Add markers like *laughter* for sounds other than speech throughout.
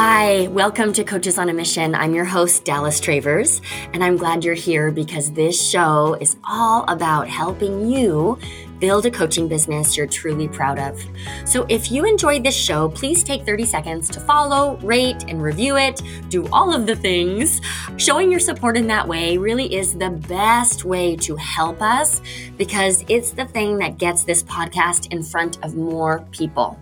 Hi, welcome to Coaches on a Mission. I'm your host, Dallas Travers, and I'm glad you're here because this show is all about helping you build a coaching business you're truly proud of. So if you enjoyed this show, please take 30 seconds to follow, rate, and review it. Do all of the things. Showing your support in that way really is the best way to help us because it's the thing that gets this podcast in front of more people.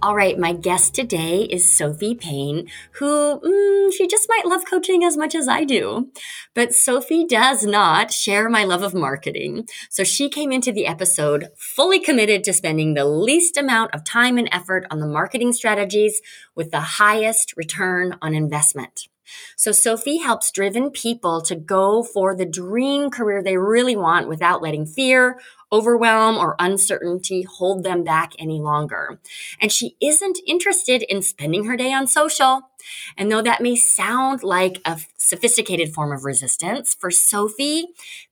All right, my guest today is Sophee Payne, who mm, she just might love coaching as much as I do. But Sophee does not share my love of marketing. So she came into the episode fully committed to spending the least amount of time and effort on the marketing strategies with the highest return on investment. So Sophee helps driven people to go for the dream career they really want without letting fear overwhelm or uncertainty hold them back any longer. And she isn't interested in spending her day on social. And though that may sound like a sophisticated form of resistance, for Sophee,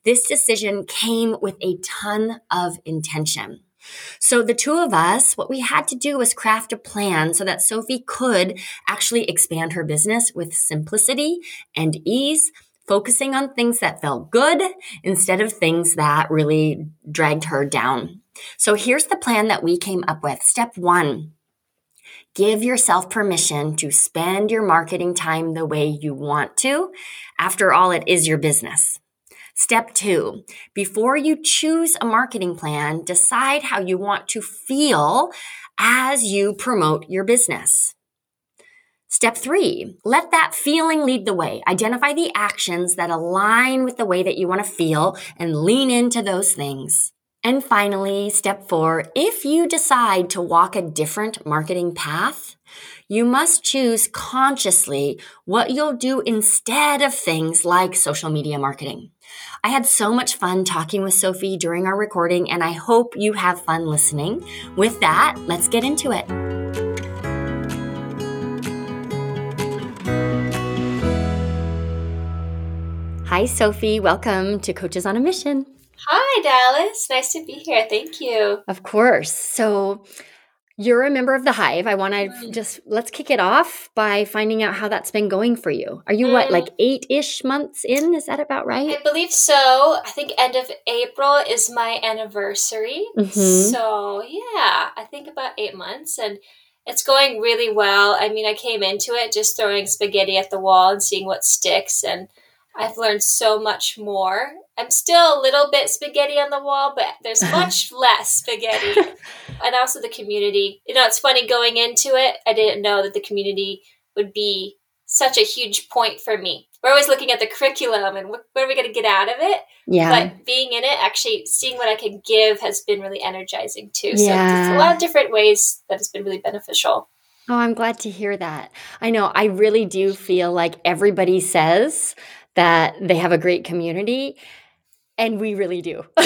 this decision came with a ton of intention. So the two of us, what we had to do was craft a plan so that Sophee could actually expand her business with simplicity and ease focusing on things that felt good instead of things that really dragged her down. So here's the plan that we came up with. Step one, give yourself permission to spend your marketing time the way you want to. After all, it is your business. Step two, before you choose a marketing plan, decide how you want to feel as you promote your business. Step three, let that feeling lead the way. Identify the actions that align with the way that you want to feel and lean into those things. And finally, step four, if you decide to walk a different marketing path, you must choose consciously what you'll do instead of things like social media marketing. I had so much fun talking with Sophee during our recording, and I hope you have fun listening. With that, let's get into it. Hi, Sophee. Welcome to Coaches on a Mission. Hi, Dallas. Nice to be here. Thank you. Of course. So, you're a member of the Hive. I want to mm. just let's kick it off by finding out how that's been going for you. Are you mm. what, like eight ish months in? Is that about right? I believe so. I think end of April is my anniversary. Mm-hmm. So, yeah, I think about eight months. And it's going really well. I mean, I came into it just throwing spaghetti at the wall and seeing what sticks. And I've learned so much more. I'm still a little bit spaghetti on the wall, but there's *laughs* much less spaghetti. and also the community. You know, it's funny going into it, I didn't know that the community would be such a huge point for me. We're always looking at the curriculum and what, what are we going to get out of it? Yeah. But being in it, actually seeing what I can give has been really energizing too. Yeah. So a lot of different ways that has been really beneficial. Oh, I'm glad to hear that. I know I really do feel like everybody says that they have a great community. And we really do. *laughs*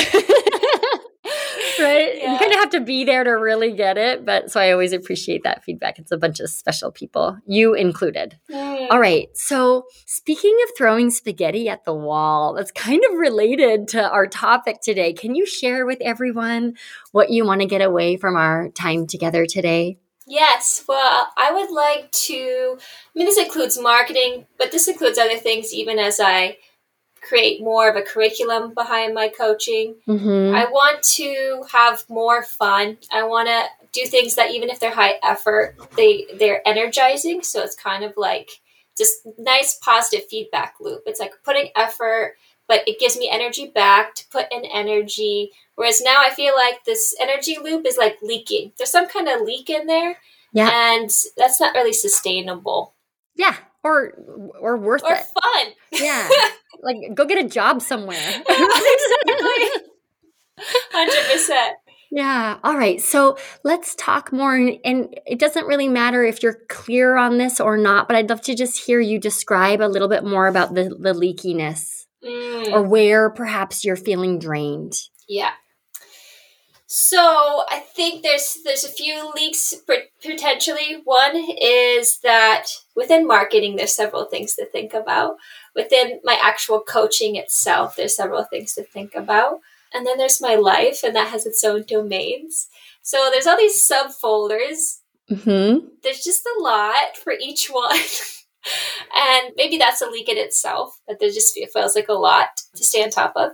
right? Yeah. You kind of have to be there to really get it. But so I always appreciate that feedback. It's a bunch of special people, you included. All right. So speaking of throwing spaghetti at the wall, that's kind of related to our topic today. Can you share with everyone what you want to get away from our time together today? Yes, well, I would like to. I mean, this includes marketing, but this includes other things even as I create more of a curriculum behind my coaching. Mm-hmm. I want to have more fun. I want to do things that even if they're high effort, they they're energizing. So it's kind of like just nice positive feedback loop. It's like putting effort, but it gives me energy back to put in energy Whereas now I feel like this energy loop is like leaking. There's some kind of leak in there. Yeah. And that's not really sustainable. Yeah. Or or worth or it. fun. Yeah. *laughs* like go get a job somewhere. *laughs* exactly. Hundred percent. Yeah. All right. So let's talk more. And it doesn't really matter if you're clear on this or not, but I'd love to just hear you describe a little bit more about the, the leakiness mm. or where perhaps you're feeling drained. Yeah. So I think there's there's a few leaks potentially. One is that within marketing, there's several things to think about. Within my actual coaching itself, there's several things to think about. And then there's my life, and that has its own domains. So there's all these subfolders Mm-hmm. There's just a lot for each one. *laughs* and maybe that's a leak in itself, but there just feels like a lot to stay on top of.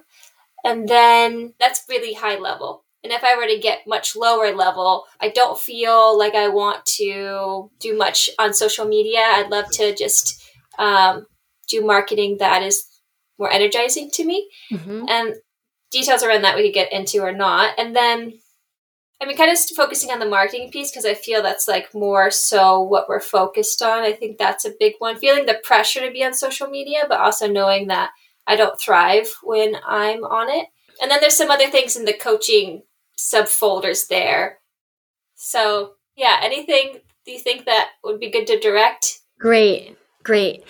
And then that's really high level. And if I were to get much lower level, I don't feel like I want to do much on social media. I'd love to just um, do marketing that is more energizing to me. Mm-hmm. And details around that we could get into or not. And then I mean, kind of focusing on the marketing piece because I feel that's like more so what we're focused on. I think that's a big one. Feeling the pressure to be on social media, but also knowing that I don't thrive when I'm on it. And then there's some other things in the coaching subfolders there. So, yeah, anything do you think that would be good to direct? Great, great.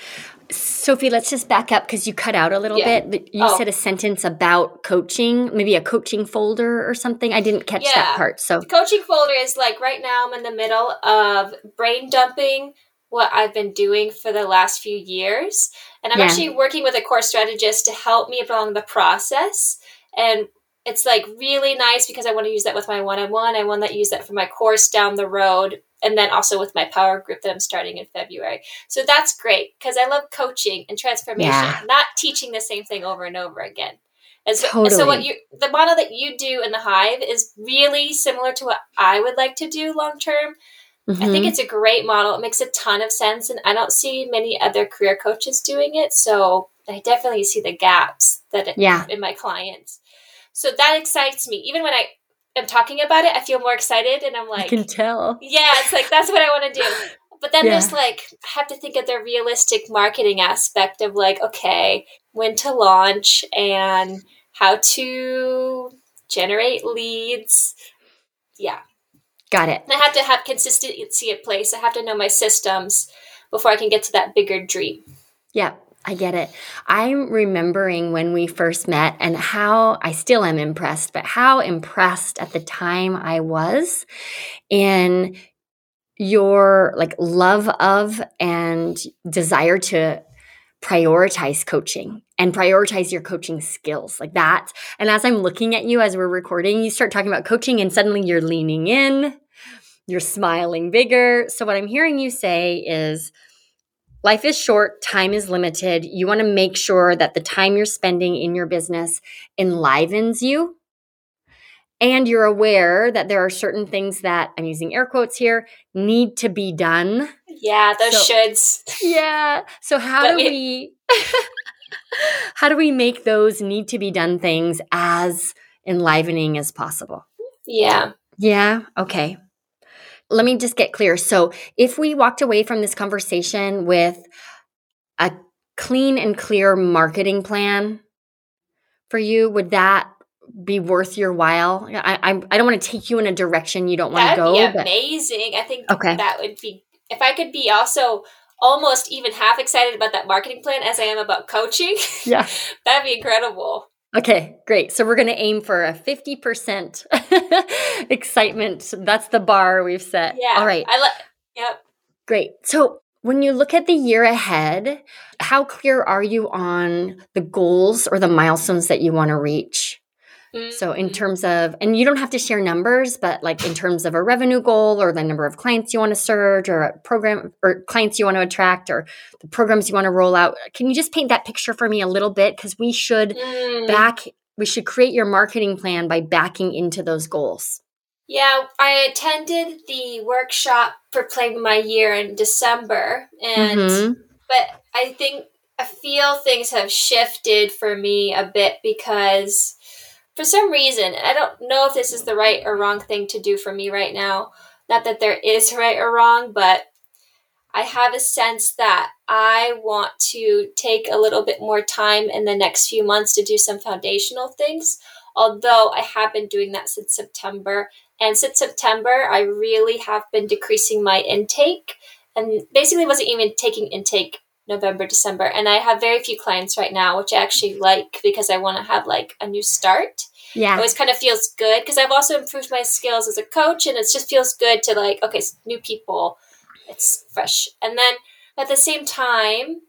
Sophee, let's just back up because you cut out a little yeah. bit. You oh. said a sentence about coaching, maybe a coaching folder or something. I didn't catch yeah. that part. So, the coaching folder is like right now I'm in the middle of brain dumping what I've been doing for the last few years. And I'm yeah. actually working with a course strategist to help me along the process. And it's like really nice because I want to use that with my one on one. I want to use that for my course down the road and then also with my power group that I'm starting in February. So that's great because I love coaching and transformation, yeah. not teaching the same thing over and over again. And so, totally. so what you the model that you do in the hive is really similar to what I would like to do long term. Mm-hmm. I think mm-hmm. it's a great model. It makes a ton of sense, and I don't see many other career coaches doing it. So I definitely see the gaps that it, yeah. in my clients. So that excites me. Even when I am talking about it, I feel more excited and I'm like, I can tell. Yeah, it's like, that's what I want to do. But then yeah. there's like, I have to think of the realistic marketing aspect of like, okay, when to launch and how to generate leads. Yeah. Got it. And I have to have consistency in place. I have to know my systems before I can get to that bigger dream. Yeah. I get it. I'm remembering when we first met and how I still am impressed, but how impressed at the time I was in your like love of and desire to prioritize coaching and prioritize your coaching skills like that. And as I'm looking at you as we're recording, you start talking about coaching and suddenly you're leaning in, you're smiling bigger. So what I'm hearing you say is life is short, time is limited. You want to make sure that the time you're spending in your business enlivens you. And you're aware that there are certain things that I'm using air quotes here need to be done. Yeah, those so, shoulds. Yeah. So how but do it- we *laughs* how do we make those need to be done things as enlivening as possible? Yeah. Yeah. Okay let me just get clear. So, if we walked away from this conversation with a clean and clear marketing plan for you, would that be worth your while? I I, I don't want to take you in a direction you don't want to go. Be but... amazing. I think okay. that would be if I could be also almost even half excited about that marketing plan as I am about coaching. Yeah, *laughs* that'd be incredible. Okay, great. So we're going to aim for a 50% *laughs* excitement. That's the bar we've set. Yeah. All right. I like Yep. Great. So when you look at the year ahead, how clear are you on the goals or the milestones that you want to reach? So, in mm-hmm. terms of, and you don't have to share numbers, but like in terms of a revenue goal or the number of clients you want to surge or a program or clients you want to attract or the programs you want to roll out, can you just paint that picture for me a little bit? Because we should mm. back, we should create your marketing plan by backing into those goals. Yeah, I attended the workshop for Playing My Year in December, and mm-hmm. but I think I feel things have shifted for me a bit because for some reason, I don't know if this is the right or wrong thing to do for me right now. Not that there is right or wrong, but I have a sense that I want to take a little bit more time in the next few months to do some foundational things. Although I have been doing that since September. And since September, I really have been decreasing my intake and basically wasn't even taking intake November, December. And I have very few clients right now, which I actually like because I want to have like a new start. Yeah. It always kind of feels good because I've also improved my skills as a coach and it just feels good to like, okay, new people, it's fresh. And then at the same time,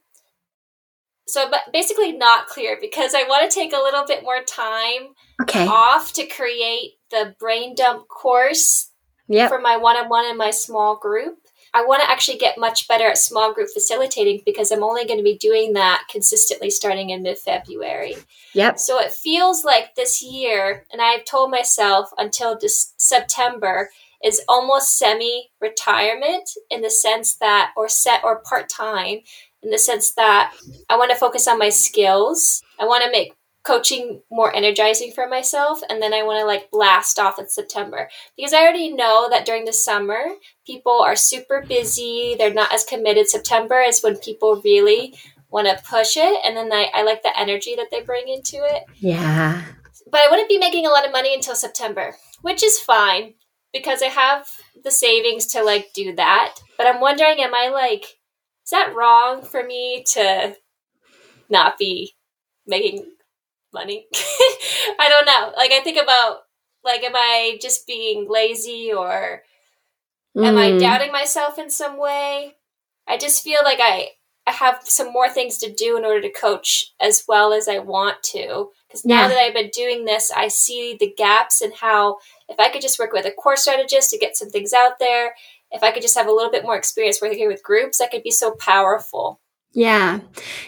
so but basically not clear because I want to take a little bit more time okay. off to create the brain dump course yep. for my one on one and my small group. I want to actually get much better at small group facilitating because I'm only going to be doing that consistently starting in mid February. Yep. So it feels like this year, and I've told myself until this September is almost semi retirement in the sense that, or set or part time in the sense that I want to focus on my skills. I want to make coaching more energizing for myself and then I want to like blast off in September. Because I already know that during the summer people are super busy. They're not as committed September is when people really want to push it and then I, I like the energy that they bring into it. Yeah. But I wouldn't be making a lot of money until September which is fine because I have the savings to like do that but I'm wondering am I like is that wrong for me to not be making money. *laughs* I don't know. Like I think about like am I just being lazy or mm. am I mm. doubting myself in some way? I just feel like I I have some more things to do in order to coach as well as I want to. Because now yeah. that I've been doing this, I see the gaps and how if I could just work with a core strategist to get some things out there, if I could just have a little bit more experience working with groups, that could be so powerful. Yeah.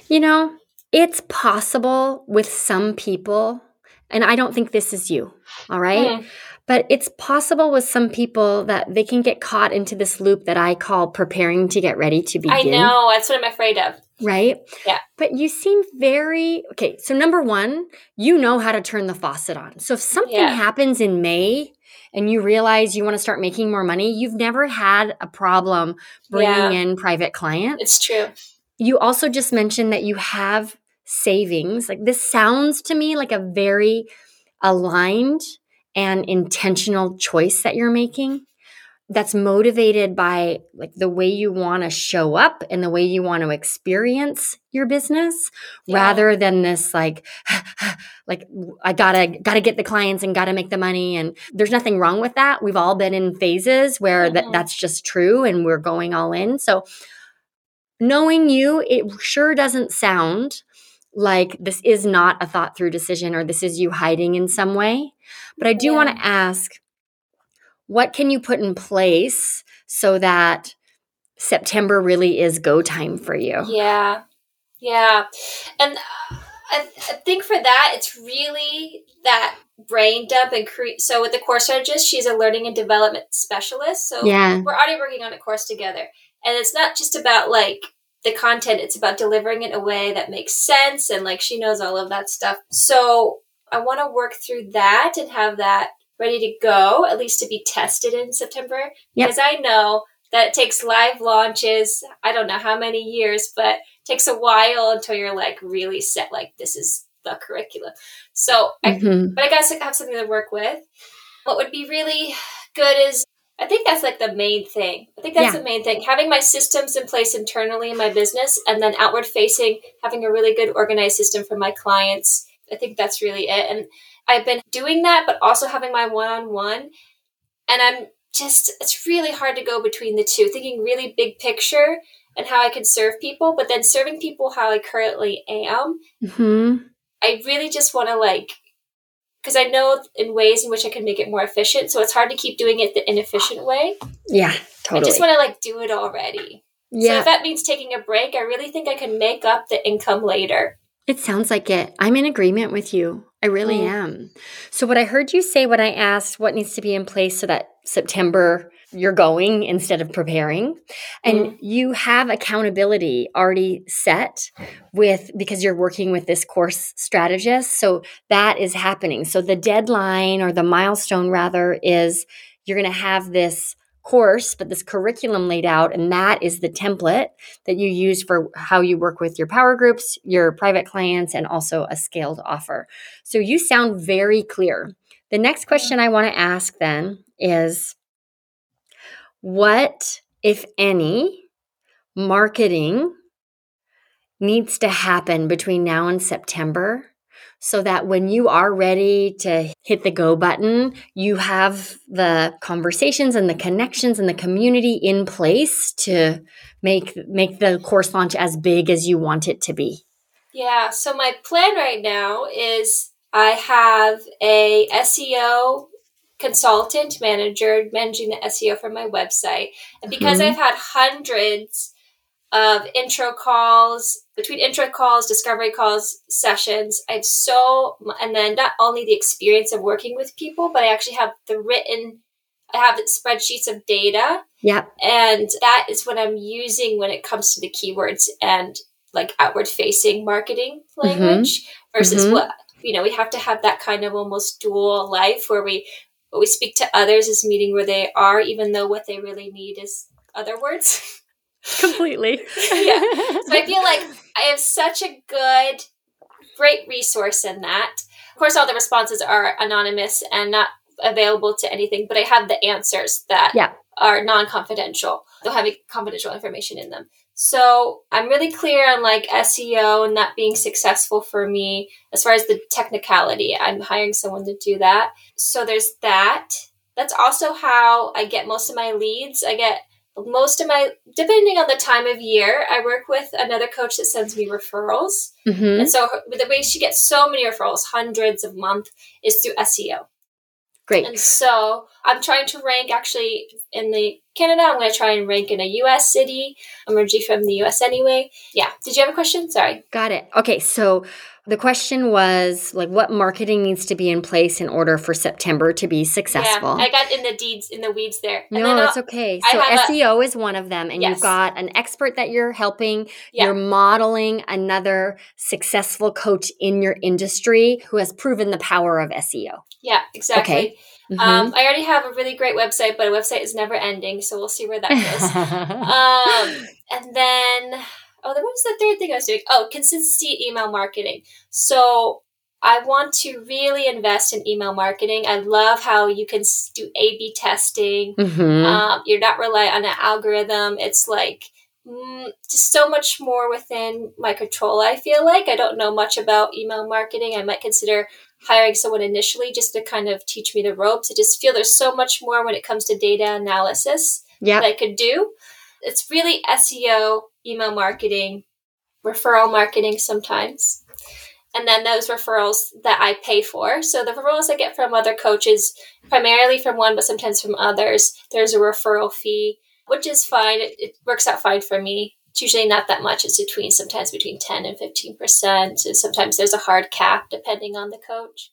You know, it's possible with some people, and I don't think this is you, all right? Mm. But it's possible with some people that they can get caught into this loop that I call preparing to get ready to begin. I know, that's what I'm afraid of. Right? Yeah. But you seem very okay. So, number one, you know how to turn the faucet on. So, if something yeah. happens in May and you realize you want to start making more money, you've never had a problem bringing yeah. in private clients. It's true. You also just mentioned that you have savings. Like this sounds to me like a very aligned and intentional choice that you're making that's motivated by like the way you want to show up and the way you want to experience your business yeah. rather than this like *sighs* like i gotta gotta get the clients and gotta make the money and there's nothing wrong with that we've all been in phases where mm-hmm. that, that's just true and we're going all in so knowing you it sure doesn't sound like this is not a thought through decision or this is you hiding in some way. But I do yeah. want to ask what can you put in place so that September really is go time for you? Yeah. Yeah. And uh, I, I think for that, it's really that brain dump and create. So with the course strategist, she's a learning and development specialist. So yeah. we're already working on a course together. And it's not just about like the content it's about delivering it in a way that makes sense and like she knows all of that stuff so i want to work through that and have that ready to go at least to be tested in september yep. because i know that it takes live launches i don't know how many years but takes a while until you're like really set like this is the curriculum so mm-hmm. I, but i gotta have something to work with what would be really good is I think that's like the main thing. I think that's yeah. the main thing. Having my systems in place internally in my business and then outward facing, having a really good organized system for my clients. I think that's really it. And I've been doing that, but also having my one on one. And I'm just, it's really hard to go between the two, thinking really big picture and how I can serve people, but then serving people how I currently am. Mm-hmm. I really just want to like because I know in ways in which I can make it more efficient. So it's hard to keep doing it the inefficient way. Yeah, totally. I just want to like do it already. Yeah. So if that means taking a break, I really think I can make up the income later. It sounds like it. I'm in agreement with you. I really mm. am. So what I heard you say when I asked what needs to be in place so that September you're going instead of preparing and mm you have accountability already set with because you're working with this course strategist so that is happening so the deadline or the milestone rather is you're going to have this course but this curriculum laid out and that is the template that you use for how you work with your power groups your private clients and also a scaled offer. So you sound very clear. The next question i want to ask then is what, if any, marketing needs to happen between now and September so that when you are ready to hit the go button, you have the conversations and the connections and the community in place to make make the course launch as big as you want it to be. Yeah, so my plan right now is I have a SEO consultant manager managing the SEO for my website. And because mm-hmm. I've had hundreds of intro calls, between intro calls, discovery calls, sessions, I've so, and then not only the experience of working with people, but I actually have the written, I have spreadsheets of data. Yeah. And that is what I'm using when it comes to the keywords and like outward facing marketing mm-hmm. language mm-hmm. versus mm-hmm. what, you know, we have to have that kind of almost dual life where we, what we speak to others is meeting where they are, even though what they really need is other words. *laughs* Completely. yeah. So I *laughs* feel like I have such a good, great resource in that. Of course, all the responses are anonymous and not available to anything, but I have the answers that yeah. are non confidential. They'll have confidential information in them. So I'm really clear on like SEO and that being successful for me as far as the technicality. I'm hiring someone to do that. So there's that. That's also how I get most of my leads. I get most of my depending on the time of year i work with another coach that sends me referrals. Mm-hmm. and so her, the way she gets so many referrals hundreds a month is through seo great. And so i'm trying to rank actually in the canada i'm going to try and rank in a us city. I'm originally from the us anyway. Yeah. Did you have a question? Sorry. Got it. Okay so the question was like what marketing needs to be in place in order for September to be successful. Yeah, I got in the deeds in the weeds there. And no, it's okay. So SEO a, is one of them, and yes. you've got an expert that you're helping. Yeah. You're modeling another successful coach in your industry who has proven the power of SEO. Yeah, exactly. Okay. Mm-hmm. Um, I already have a really great website, but a website is never ending, so we'll see where that goes. *laughs* um, and then oh, what was the third thing I was doing? Oh, consistency email marketing. So I want to really invest in email marketing. I love how you can do A B testing. Mm-hmm. Um, you're not relying on an algorithm. It's like mm, just so much more within my control. I feel like I don't know much about email marketing. I might consider hiring someone initially just to kind of teach me the ropes. I just feel there's so much more when it comes to data analysis yep. that I could do. It's really SEO, email marketing, referral marketing sometimes. And then those referrals that I pay for. So the referrals I get from other coaches, primarily from one, but sometimes from others, there's a referral fee, which is fine. It, it works out fine for me. It's usually not that much. It's between sometimes between 10 and 15%. So sometimes there's a hard cap depending on the coach.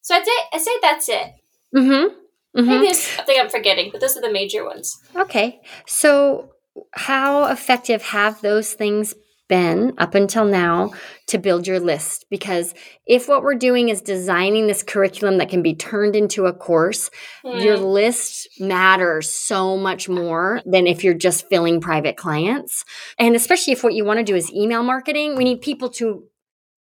So I'd say, I'd say that's it. Mm-hmm. Mm-hmm. Maybe there's something I'm forgetting, but those are the major ones. Okay. So how effective have those things been up until now to build your list? Because if what we're doing is designing this curriculum that can be turned into a course, mm. your list matters so much more than if you're just filling private clients. And especially if what you want to do is email marketing, we need people to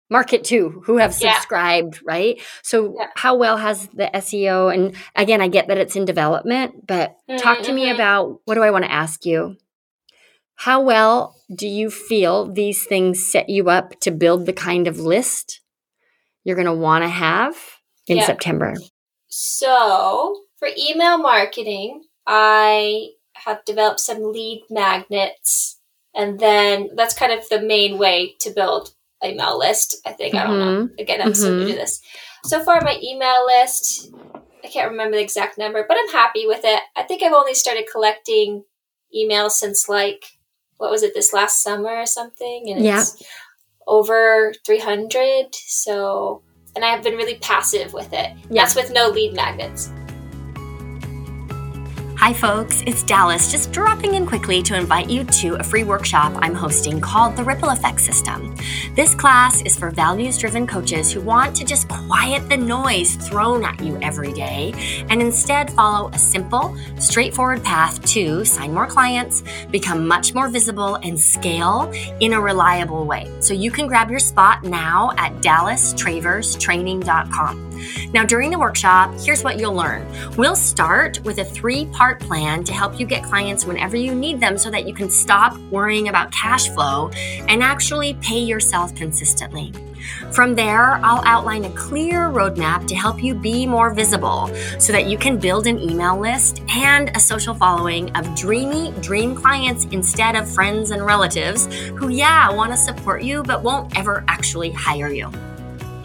market to who have subscribed, yeah. right? So yeah. how well has the SEO and again I get that it's in development, but mm-hmm. talk to me mm-hmm. about what do I want to ask you? How well do you feel these things set you up to build the kind of list you're going to want to have in yeah. September? So, for email marketing, I have developed some lead magnets, and then that's kind of the main way to build an email list. I think mm-hmm. I don't know. Mm-hmm. Again, I'm mm-hmm. still new to do this. So far, my email list, I can't remember the exact number, but I'm happy with it. I think I've only started collecting emails since like what was it this last summer or something and yeah. it's over 300 so and i have been really passive with it yeah. that's with no lead magnets Hi, folks, it's Dallas, just dropping in quickly to invite you to a free workshop I'm hosting called The Ripple Effect System. This class is for values driven coaches who want to just quiet the noise thrown at you every day and instead follow a simple, straightforward path to sign more clients, become much more visible, and scale in a reliable way. So you can grab your spot now at dallastraverstraining.com. Now, during the workshop, here's what you'll learn. We'll start with a three part plan to help you get clients whenever you need them so that you can stop worrying about cash flow and actually pay yourself consistently. From there, I'll outline a clear roadmap to help you be more visible so that you can build an email list and a social following of dreamy dream clients instead of friends and relatives who, yeah, want to support you but won't ever actually hire you.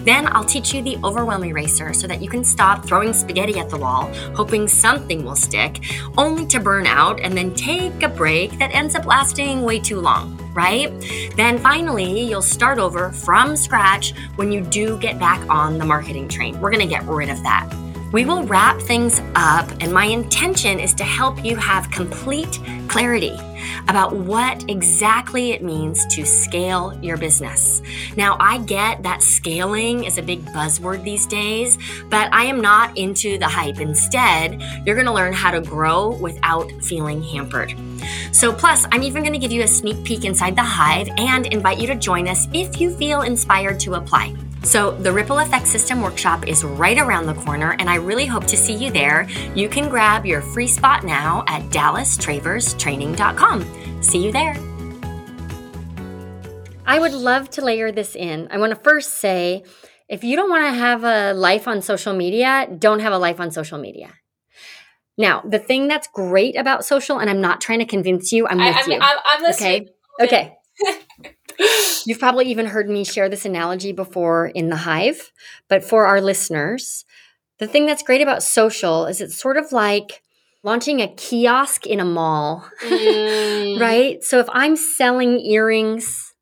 Then I'll teach you the overwhelm eraser so that you can stop throwing spaghetti at the wall, hoping something will stick, only to burn out and then take a break that ends up lasting way too long right? Then finally, you'll start over from scratch when you do get back on the marketing train. We're gonna get rid of that. We will wrap things up, and my intention is to help you have complete clarity about what exactly it means to scale your business. Now, I get that scaling is a big buzzword these days, but I am not into the hype. Instead, you're going to learn how to grow without feeling hampered. So, plus, I'm even going to give you a sneak peek inside the hive and invite you to join us if you feel inspired to apply. So, the Ripple Effect System workshop is right around the corner, and I really hope to see you there. You can grab your free spot now at dallastraverstraining.com. See you there. I would love to layer this in. I want to first say if you don't want to have a life on social media, don't have a life on social media. Now, the thing that's great about social, and I'm not trying to convince you, I'm with I, I mean, you. I'm, I'm listening. Okay. Okay. *laughs* You've probably even heard me share this analogy before in the hive, but for our listeners, the thing that's great about social is it's sort of like launching a kiosk in a mall, mm. *laughs* right? So if I'm selling earrings,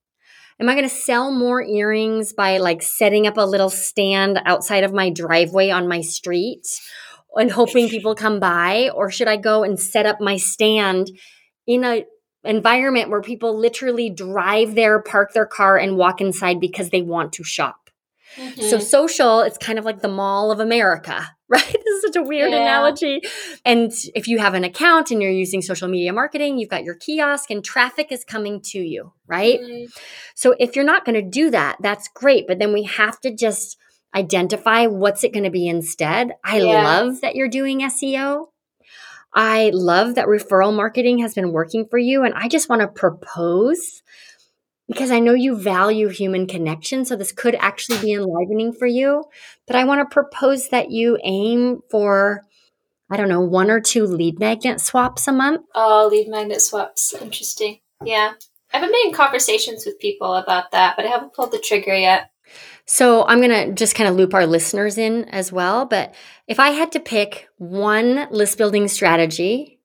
am I going to sell more earrings by like setting up a little stand outside of my driveway on my street and hoping people come by? Or should I go and set up my stand in a environment where people literally drive there, park their car, and walk inside because they want to shop. Mm-hmm. So social, it's kind of like the mall of America, *laughs* right? this is such a weird yeah. analogy. And if you have an account and you're using social media marketing, you've got your kiosk and traffic is coming to you, right? Mm-hmm. So if you're not going to do that, that's great. But then we have to just identify what's it going to be instead. I yeah. love that you're doing SEO. I love that referral marketing has been working for you. And I just want to propose because I know you value human connection. So this could actually be enlivening for you. But I want to propose that you aim for, I don't know, one or two lead magnet swaps a month. Oh, lead magnet swaps. Interesting. Yeah. I've been in conversations with people about that, but I haven't pulled the trigger yet. So I'm going to just kind of loop our listeners in as well. But if I had to pick one list building strategy,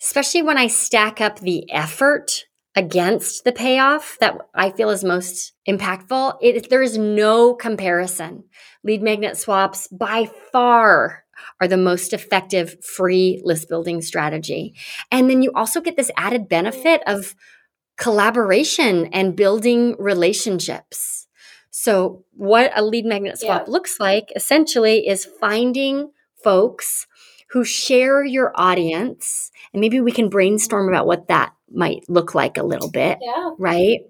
especially when I stack up the effort against the payoff that I feel is most impactful, it, there is no comparison. Lead magnet swaps by far are the most effective free list building strategy. And then you also get this added benefit of collaboration and building relationships. So, what a lead magnet swap yeah. looks like essentially is finding folks who share your audience. And maybe we can brainstorm about what that might look like a little bit, yeah. right?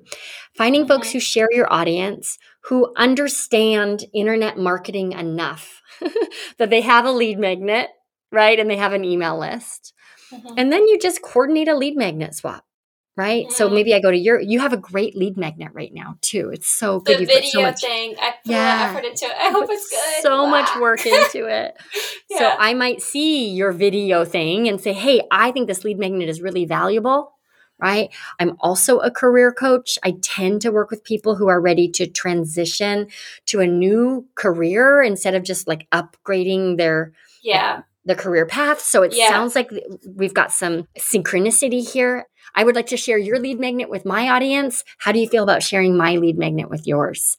Finding mm-hmm. folks who share your audience, who understand internet marketing enough *laughs* that they have a lead magnet, right? And they have an email list. Mm-hmm. And then you just coordinate a lead magnet swap right? Mm-hmm. So maybe I go to your. You have a great lead magnet right now too. It's so good. The video so much, thing. I put yeah, effort into it. I hope it's good. So wow. much work into it. *laughs* yeah. So I might see your video thing and say, "Hey, I think this lead magnet is really valuable." Right. I'm also a career coach. I tend to work with people who are ready to transition to a new career instead of just like upgrading their yeah the career path. So it yeah. sounds like we've got some synchronicity here. I would like to share your lead magnet with my audience. How do you feel about sharing my lead magnet with yours?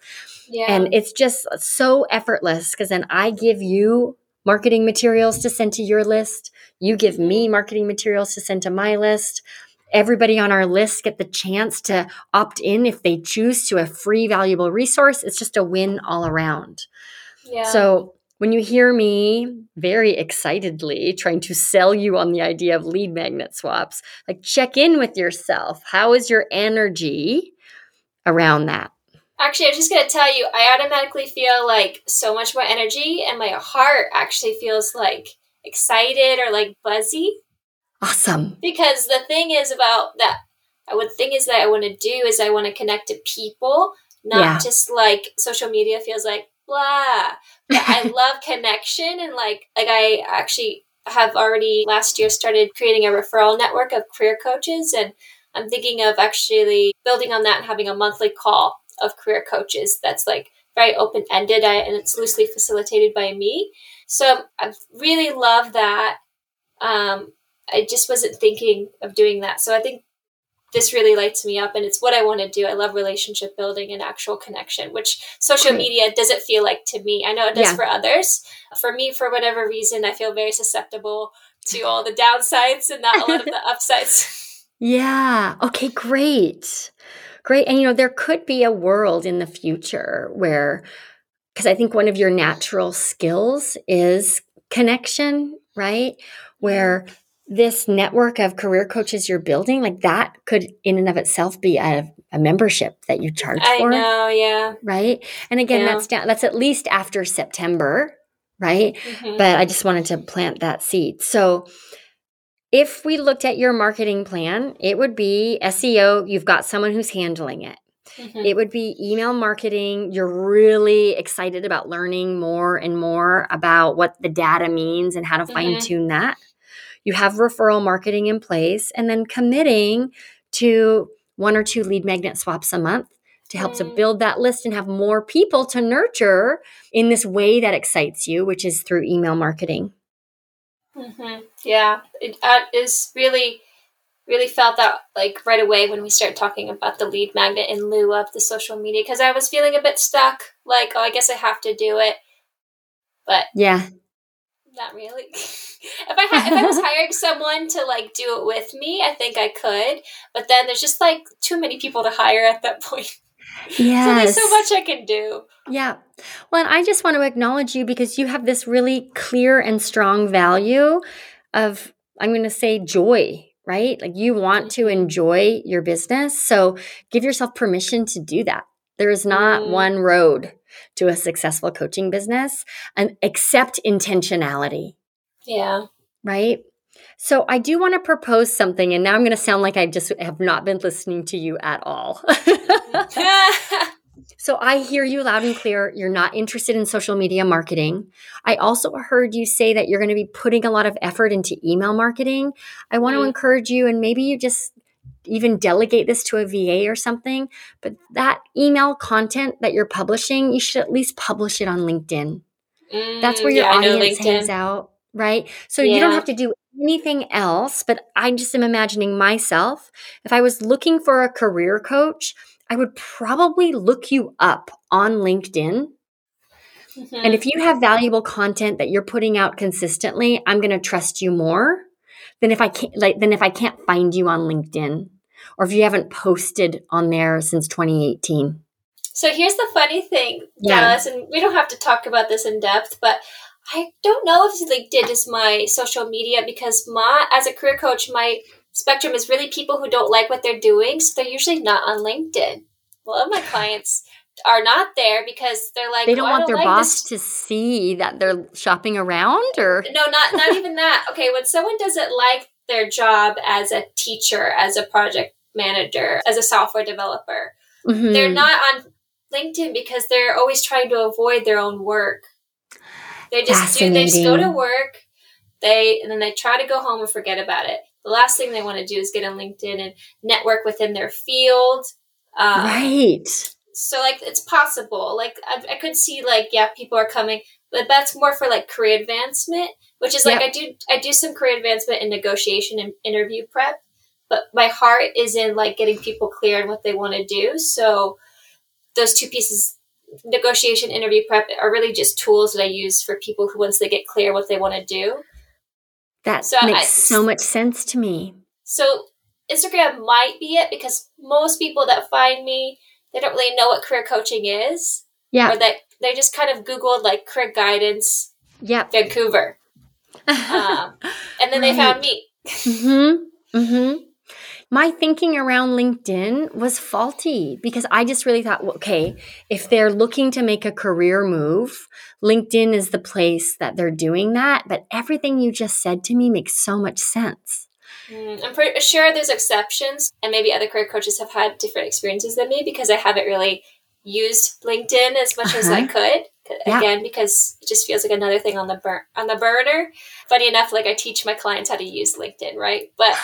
Yeah. And it's just so effortless because then I give you marketing materials to send to your list. You give me marketing materials to send to my list. Everybody on our list get the chance to opt in if they choose to a free valuable resource. It's just a win all around. Yeah. So when you hear me very excitedly trying to sell you on the idea of lead magnet swaps, like check in with yourself. How is your energy around that? Actually, I was just going to tell you, I automatically feel like so much more energy, and my heart actually feels like excited or like buzzy. Awesome. Because the thing is about that, I would thing is that I want to do is I want to connect to people, not yeah. just like social media feels like blah. But I *laughs* love connection and like like I actually have already last year started creating a referral network of career coaches and I'm thinking of actually building on that and having a monthly call of career coaches that's like very open ended and it's loosely facilitated by me. So I really love that. Um, I just wasn't thinking of doing that. So I think this really lights me up and it's what I want to do. I love relationship building and actual connection, which social media doesn't feel like to me. I know it does yeah. for others. For me, for whatever reason, I feel very susceptible to all the downsides and not a lot of the *laughs* upsides. Yeah. Okay, great. Great. And you know, there could be a world in the future where, because I think one of your natural skills is connection, right? Where this network of career coaches you're building, like that could in and of itself be a, a membership that you charge I for. I know, yeah. Right. And again, yeah. that's down, that's at least after September, right? Mm-hmm. But I just wanted to plant that seed. So if we looked at your marketing plan, it would be SEO, you've got someone who's handling it. Mm-hmm. It would be email marketing. You're really excited about learning more and more about what the data means and how to mm-hmm. fine tune that you have referral marketing in place, and then committing to one or two lead magnet swaps a month to help to build that list and have more people to nurture in this way that excites you, which is through email marketing. Mm-hmm. Yeah, it uh, is really, really felt that like right away when we start talking about the lead magnet in lieu of the social media because I was feeling a bit stuck. Like, oh, I guess I have to do it, but yeah, not really. *laughs* if I ha- if I was *laughs* hiring someone to like do it with me, I think I could. But then there's just like too many people to hire at that *laughs* point. Yeah, There's so much I can do. Yeah. Well, and I just want to acknowledge you because you have this really clear and strong value of I'm going to say joy, right? Like you want to mm-hmm. enjoy your business. So give yourself permission to do that. There is not mm. one road to a successful coaching business and accept intentionality. Yeah. Right? So I do want to propose something and now I'm going to sound like I just have not been listening to you at all. *laughs* so I hear you loud and clear. You're not interested in social media marketing. I also heard you say that you're going to be putting a lot of effort into email marketing. I want mm. to encourage you and maybe you just even delegate this to a VA or something. But that email content that you're publishing, you should at least publish it on LinkedIn. Mm, That's where your yeah, audience hangs out, right? So yeah. you don't have to do anything else. But I just am imagining myself, if I was looking for a career coach, I would probably look you up on LinkedIn. Mm-hmm. And if you have valuable content that you're putting out consistently, I'm going to trust you more than if I can't like than if I can't find you on LinkedIn or if you haven't posted on there since 2018. So here's the funny thing, yeah. Dallas, and we don't have to talk about this in depth, but I don't know if LinkedIn is my social media because my as a career coach, my spectrum is really people who don't like what they're doing, so they're usually not on LinkedIn. A lot of my clients are not there because they're like they don't oh, want don't their like boss this. to see that they're shopping around or no not not even that okay when someone doesn't like their job as a teacher as a project manager as a software developer. Mm-hmm. they're not on linkedin because they're always trying to avoid their own work. They just do they just go to work they and then they try to go home and forget about it. The last thing they want to do is get on linkedin and network within their field um, right. so like it's possible. Like I, I, could see like yeah people are coming but that's more for like career advancement which is like yep. i do i do some career advancement in negotiation and interview prep but my heart is in like getting people clear on what they want to do so those two pieces negotiation interview prep are really just tools that i use for people who once they get clear what they want to do that so makes I, so much sense to me so instagram might be it because most people that find me they don't really know what career coaching is. Yeah. Or that they just kind of Googled like career guidance yeah. Vancouver. Um, and then right. they found me. mm-hmm. Mm-hmm. My thinking around LinkedIn was faulty because I just really thought, okay, if they're looking to make a career move, LinkedIn is the place that they're doing that. But everything you just said to me makes so much sense. Mm, I'm pretty sure there's exceptions, and maybe other career coaches have had different experiences than me because I haven't really used LinkedIn as much uh-huh. as I uh-huh. could. Yeah. Again, because it just feels like another thing on the bur- on the burner. Funny enough, like I teach my clients how to use LinkedIn, right? But *laughs*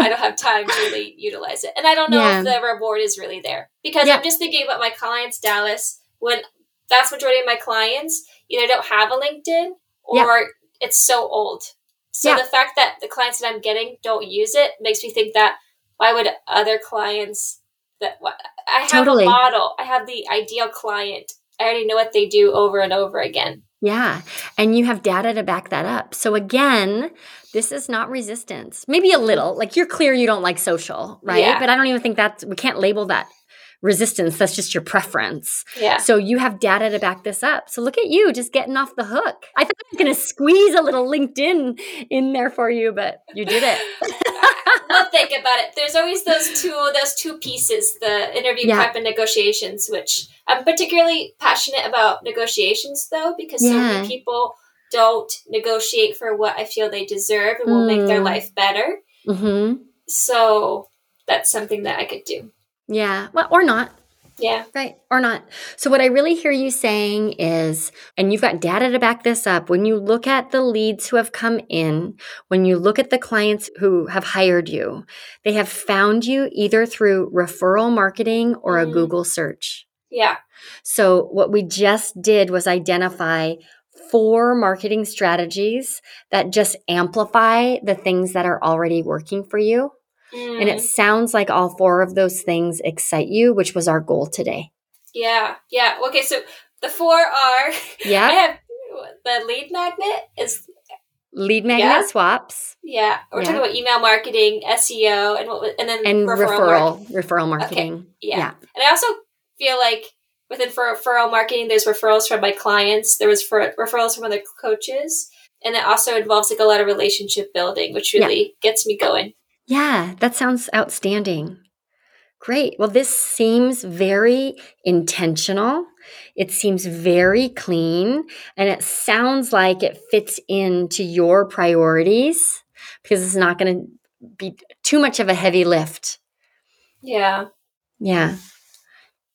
I don't have time to really utilize it, and I don't know yeah. if the reward is really there because yeah. I'm just thinking about my clients, Dallas. When vast majority of my clients either don't have a LinkedIn or it's so old. So the fact that the clients that I'm getting don't use it makes me think that why would other clients that I have totally. a model, I have the ideal client. I already know what they do over and over again. Yeah. And you have data to back that up. So again, this is not resistance. Maybe a little. Like you're clear you don't like social, right? Yeah. But I don't even think that's we can't label that resistance. That's just your preference. Yeah. So you have data to back this up. So look at you just getting off the hook. I thought I was going to squeeze a little LinkedIn in there for you, but you did it. *laughs* *laughs* well, think about it. There's always those two those two pieces: the interview yeah. prep and negotiations. Which I'm particularly passionate about negotiations, though, because yeah. so many people don't negotiate for what I feel they deserve and will mm. make their mm. life better. Mm-hmm. So that's something that I could do. Yeah. Well, or not. Yeah. Right. Or not. So, what I really hear you saying is, and you've got data to back this up, when you look at the leads who have come in, when you look at the clients who have hired you, they have found you either through referral marketing or mm. a Google search. Yeah. So, what we just did was identify four marketing strategies that just amplify the things that are already working for you. Mm. And it mm. sounds like all four of those things excite you, which was our goal today. Yeah. Yeah. Okay. So the four are *laughs* yeah. I have the lead magnet is lead magnet yeah. swaps. Yeah. We're yeah. talking about email marketing, SEO, and what and then and referral referral, referral marketing. Okay. Yeah. yeah. And I also feel like within referral marketing, there's referrals from my clients. There was for referrals from other coaches. And it also involves like a lot of relationship building, which really gets me going. Yeah, that sounds outstanding. Great. Well, this seems very intentional. It seems very clean. And it sounds like it fits into your priorities because it's not going to be too much of a heavy lift. Yeah. Yeah.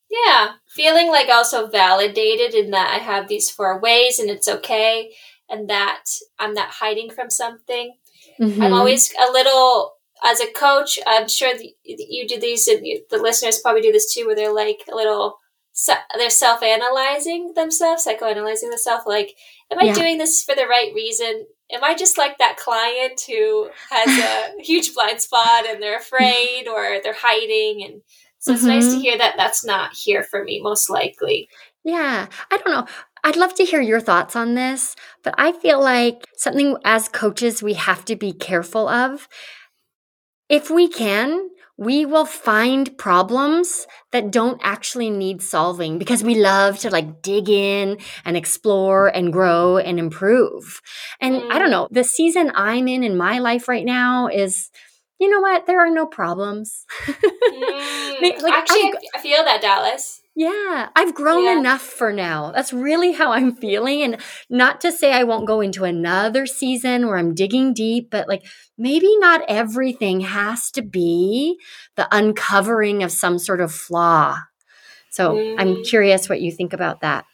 Yeah. Feeling like also validated in that I have these four ways and it's okay and that I'm not hiding from something. Mm-hmm. I'm always a little as a coach, I'm sure you do these, and the listeners probably do this too, where they're like a little, they're self-analyzing themselves, psychoanalyzing themselves. Like, am I yeah. doing this for the right reason? Am I just like that client who has a *laughs* huge blind spot and they're afraid or they're hiding? And so it's mm-hmm. nice to mm-hmm. hear that that's not here for me, most likely. Yeah, I don't know. I'd love to hear your thoughts on this, but I feel like something as coaches we have to be careful of if we can, we will find problems that don't actually need solving because we love to like dig in and explore and grow and improve. And mm. I don't mm. know, the season I'm in in my life right now is you know what? There are no problems. *laughs* mm. like, Actually, I, I feel that, Dallas. Yeah, I've grown yeah. enough for now. That's really how I'm feeling. And not to say I won't go into another season where I'm digging deep, but like maybe not everything has to be the uncovering of some sort of flaw. So mm. I'm curious what you think about that.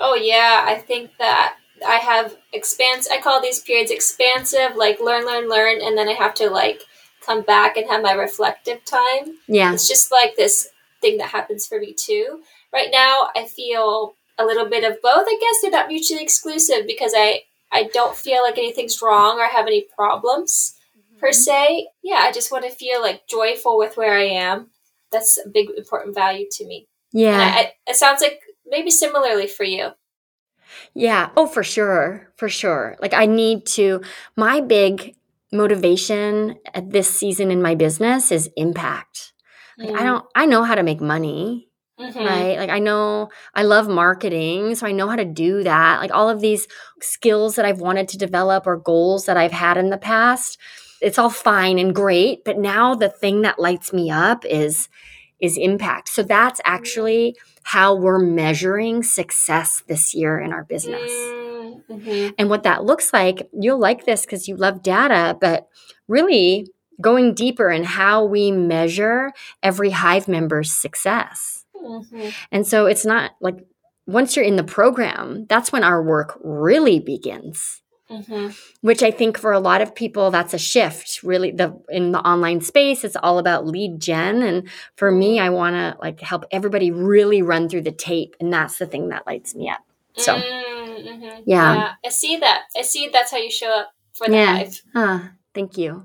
Oh, yeah. I think that I have expanse. I call these periods expansive, like learn, learn, learn. And then I have to like come back and have my reflective time. Yeah. It's just like this thing that happens for me too. Right now, I feel a little bit of both. I guess they're not mutually exclusive because I I don't feel like anything's wrong or have any problems mm-hmm. per se. Yeah, I just want to feel like joyful with where I am. That's a big important value to me. Yeah, I, I, it sounds like maybe similarly for you. Yeah. Oh, for sure. For sure. Like I need to. My big motivation at this season in my business is impact. Like mm. I don't I know how to make money. Mm-hmm. Right? Like I know I love marketing, so I know how to do that. Like all of these skills that I've wanted to develop or goals that I've had in the past, it's all fine and great, but now the thing that lights me up is is impact. So that's actually how we're measuring success this year in our business. Mm-hmm. And what that looks like, you'll like this because you love data, but really going deeper in how we measure every hive member's success. Mm-hmm. And so it's not like once you're in the program, that's when our work really begins. Mm-hmm. Which I think for a lot of people that's a shift. Really, the in the online space, it's all about lead gen, and for me, I want to like help everybody really run through the tape, and that's the thing that lights me up. So, mm-hmm. yeah. yeah. I see that. I see that's how you show up for the yeah. hive. Uh, thank you.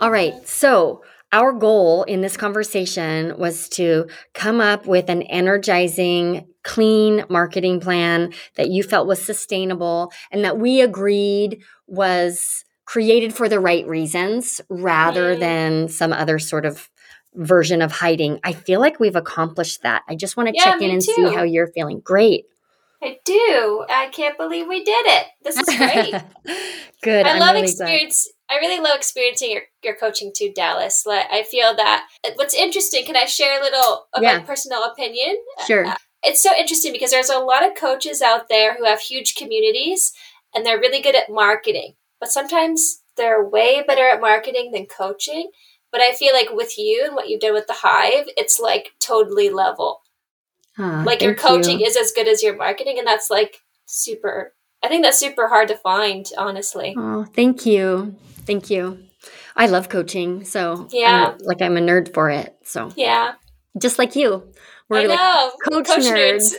All right, mm-hmm. so our goal in this conversation was to come up with an energizing, clean marketing plan that you felt was sustainable and that we agreed was created for the right reasons rather than some other sort of version of hiding. I feel like we've accomplished that. I just want to yeah, check in and too. see how you're feeling. Great. I do. I can't believe we did it. This is great. *laughs* Good. I I'm love really experience. I really love experiencing your, your coaching too, Dallas. Like, I feel that what's interesting. Can I share a little of yeah. my personal opinion? Sure. Uh, it's so interesting because there's a lot of coaches out there who have huge communities and they're really good at marketing, but sometimes they're way better at marketing than coaching. But I feel like with you and what you've done with the Hive, it's like totally level. like your coaching you. is as good as your marketing, and that's like super. I think that's super hard to find, honestly. Oh, thank you, thank you. I love coaching, so yeah, I'm, like I'm a nerd for it. So yeah, just like you. We're like coach, coach nerds.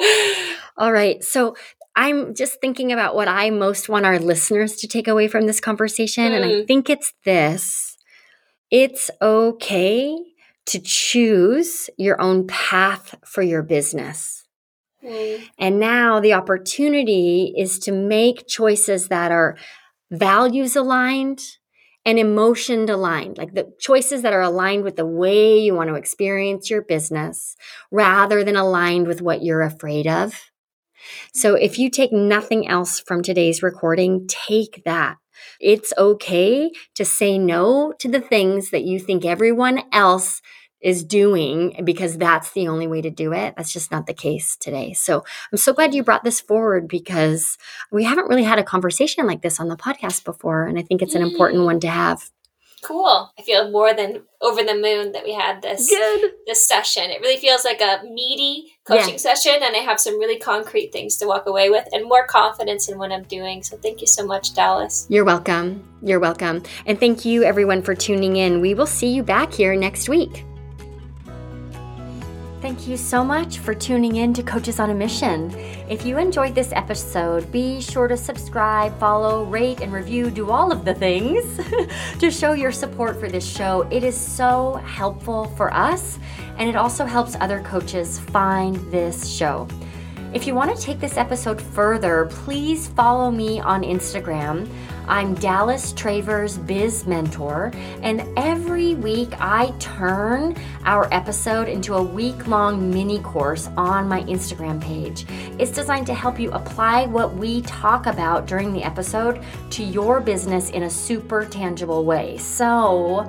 *laughs* All right. So I'm just thinking about what I most want our listeners to take away from this conversation. Mm. And I mm. think it's this it's okay to choose your own path for your business. Mm. And now the opportunity is to make choices that are values aligned and emotion aligned, like the choices that are aligned with the way you want to experience your business rather than aligned with what you're afraid of. So if you take nothing else from today's recording, take that. It's okay to say no to the things that you think everyone else is doing because that's the only way to do it. That's just not the case today. So I'm so glad you brought this forward because we haven't really had a conversation like this on the podcast before. And I think it's an important one to mm. have. Cool. I feel more than over the moon that we had this Good. this session. It really feels like a meaty coaching yeah. session and I have some really concrete things to walk away with and more confidence in what I'm doing. So thank you so much, Dallas. You're welcome. You're welcome. And thank you everyone for tuning in. We will see you back here next week. Thank you so much for tuning in to Coaches on a Mission. If you enjoyed this episode, be sure to subscribe, follow, rate, and review, do all of the things *laughs* to show your support for this show. It is so helpful for us, and it also helps other coaches find this show. If you want to take this episode further, please follow me on Instagram. I'm Dallas Travers Biz Mentor, and every week I turn our episode into a week long mini course on my Instagram page. It's designed to help you apply what we talk about during the episode to your business in a super tangible way. So,